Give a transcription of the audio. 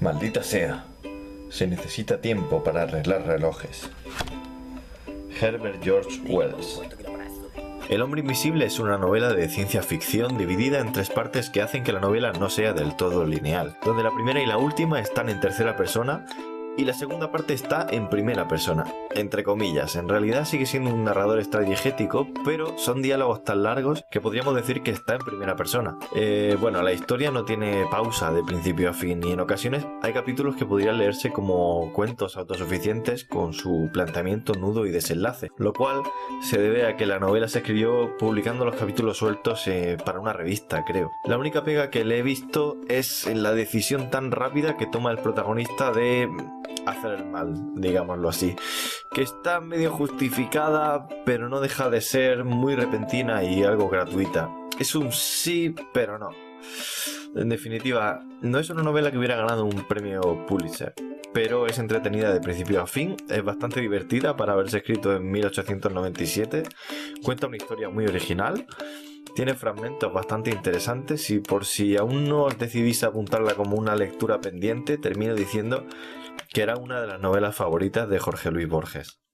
Maldita sea. Se necesita tiempo para arreglar relojes. Herbert George Wells. El hombre invisible es una novela de ciencia ficción dividida en tres partes que hacen que la novela no sea del todo lineal, donde la primera y la última están en tercera persona y la segunda parte está en primera persona, entre comillas. En realidad sigue siendo un narrador estrategético, pero son diálogos tan largos que podríamos decir que está en primera persona. Eh, bueno, la historia no tiene pausa de principio a fin y en ocasiones hay capítulos que podrían leerse como cuentos autosuficientes con su planteamiento, nudo y desenlace, lo cual se debe a que la novela se escribió publicando los capítulos sueltos eh, para una revista, creo. La única pega que le he visto es la decisión tan rápida que toma el protagonista de hacer el mal, digámoslo así. Que está medio justificada, pero no deja de ser muy repentina y algo gratuita. Es un sí, pero no. En definitiva, no es una novela que hubiera ganado un premio Pulitzer, pero es entretenida de principio a fin, es bastante divertida para haberse escrito en 1897, cuenta una historia muy original, tiene fragmentos bastante interesantes y por si aún no os decidís apuntarla como una lectura pendiente, termino diciendo que era una de las novelas favoritas de Jorge Luis Borges.